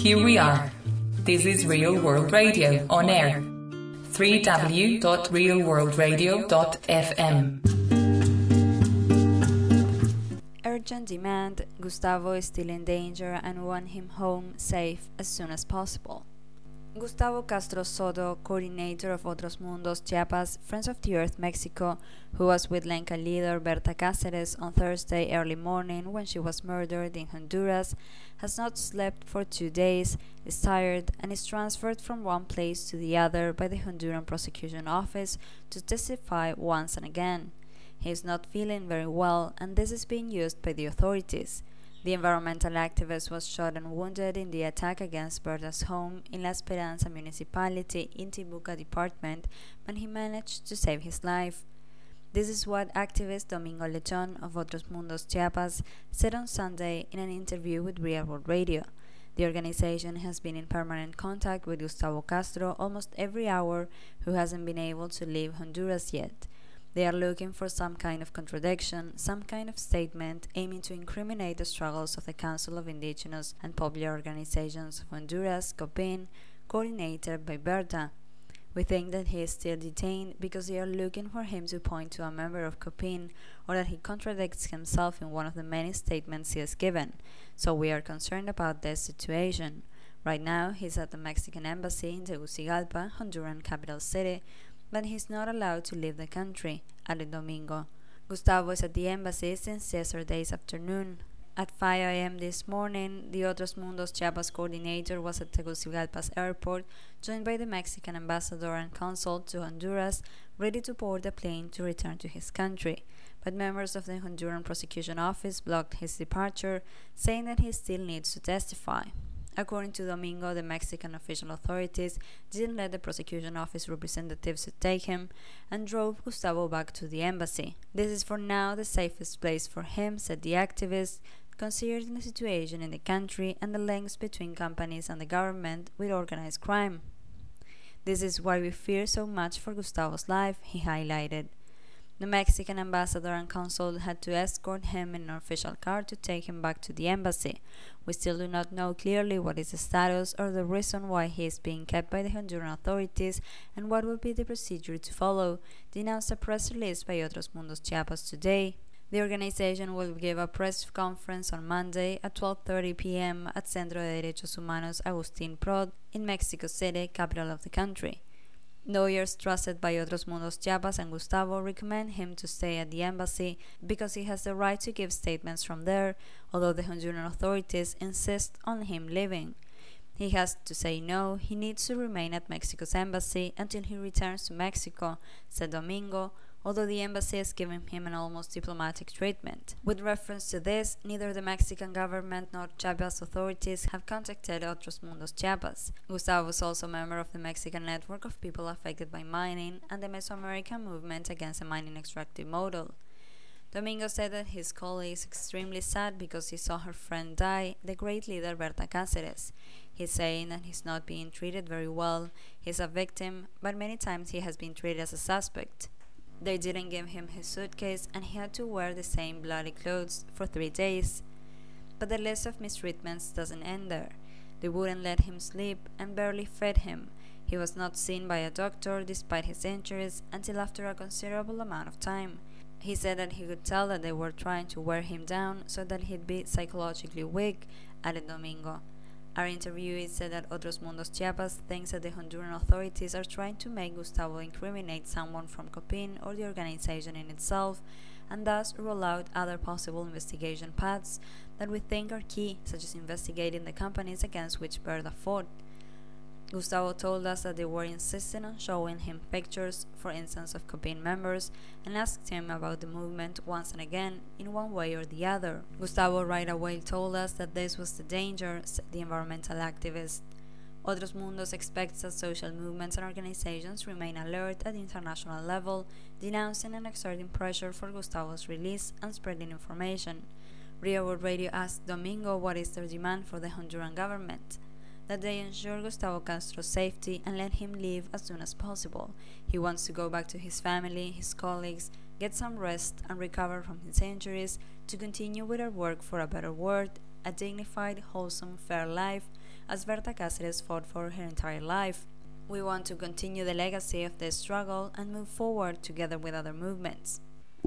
Here we are. This is Real World Radio on air. www.realworldradio.fm. Urgent demand Gustavo is still in danger and want him home safe as soon as possible. Gustavo Castro Soto, coordinator of Otros Mundos Chiapas, Friends of the Earth Mexico, who was with Lenca leader Berta Cáceres on Thursday early morning when she was murdered in Honduras, has not slept for two days, is tired, and is transferred from one place to the other by the Honduran Prosecution Office to testify once and again. He is not feeling very well, and this is being used by the authorities. The environmental activist was shot and wounded in the attack against Berta's home in La Esperanza municipality Intibucá department, but he managed to save his life. This is what activist Domingo Lechon of Otros Mundos Chiapas said on Sunday in an interview with Real World Radio. The organization has been in permanent contact with Gustavo Castro almost every hour, who hasn't been able to leave Honduras yet. They are looking for some kind of contradiction, some kind of statement aiming to incriminate the struggles of the Council of Indigenous and Popular Organizations of Honduras, COPIN, coordinated by Berta. We think that he is still detained because they are looking for him to point to a member of COPIN or that he contradicts himself in one of the many statements he has given. So we are concerned about this situation. Right now, he's at the Mexican embassy in Tegucigalpa, Honduran capital city, but he's not allowed to leave the country, added Domingo. Gustavo is at the embassy since yesterday's afternoon. At 5 a.m. this morning, the Otros Mundos Chiapas coordinator was at Tegucigalpa's airport, joined by the Mexican ambassador and consul to Honduras, ready to board a plane to return to his country. But members of the Honduran prosecution office blocked his departure, saying that he still needs to testify. According to Domingo, the Mexican official authorities didn't let the prosecution office representatives take him and drove Gustavo back to the embassy. This is for now the safest place for him, said the activist, considering the situation in the country and the links between companies and the government with organized crime. This is why we fear so much for Gustavo's life, he highlighted. The Mexican ambassador and consul had to escort him in an official car to take him back to the embassy. We still do not know clearly what is the status or the reason why he is being kept by the Honduran authorities and what will be the procedure to follow, denounced a press release by Otros Mundos Chiapas today. The organization will give a press conference on Monday at 12:30 p.m. at Centro de Derechos Humanos Agustín Prod in Mexico City, capital of the country. Lawyers trusted by Otros Mundos Chiapas and Gustavo recommend him to stay at the embassy because he has the right to give statements from there, although the Honduran authorities insist on him leaving. He has to say no, he needs to remain at Mexico's embassy until he returns to Mexico, said Domingo, although the embassy has given him an almost diplomatic treatment. With reference to this, neither the Mexican government nor Chiapas authorities have contacted Otros Mundos Chiapas. Gustavo is also a member of the Mexican network of people affected by mining and the Mesoamerican movement against the mining extractive model. Domingo said that his colleague is extremely sad because he saw her friend die, the great leader Berta Cáceres. He's saying that he's not being treated very well. He's a victim, but many times he has been treated as a suspect. They didn't give him his suitcase and he had to wear the same bloody clothes for three days. But the list of mistreatments doesn't end there. They wouldn't let him sleep and barely fed him. He was not seen by a doctor despite his injuries until after a considerable amount of time. He said that he could tell that they were trying to wear him down so that he'd be psychologically weak, added Domingo. Our interviewee said that Otros Mundos Chiapas thinks that the Honduran authorities are trying to make Gustavo incriminate someone from COPIN or the organization in itself, and thus rule out other possible investigation paths that we think are key, such as investigating the companies against which Berta fought. Gustavo told us that they were insisting on showing him pictures, for instance, of COPIN members, and asked him about the movement once and again, in one way or the other. Gustavo right away told us that this was the danger, said the environmental activist. Otros Mundos expects that social movements and organizations remain alert at the international level, denouncing and exerting pressure for Gustavo's release and spreading information. Real World Radio asked Domingo what is their demand for the Honduran government that they ensure Gustavo Castro's safety and let him leave as soon as possible. He wants to go back to his family, his colleagues, get some rest and recover from his injuries to continue with our work for a better world, a dignified, wholesome, fair life, as Berta Cáceres fought for her entire life. We want to continue the legacy of this struggle and move forward together with other movements.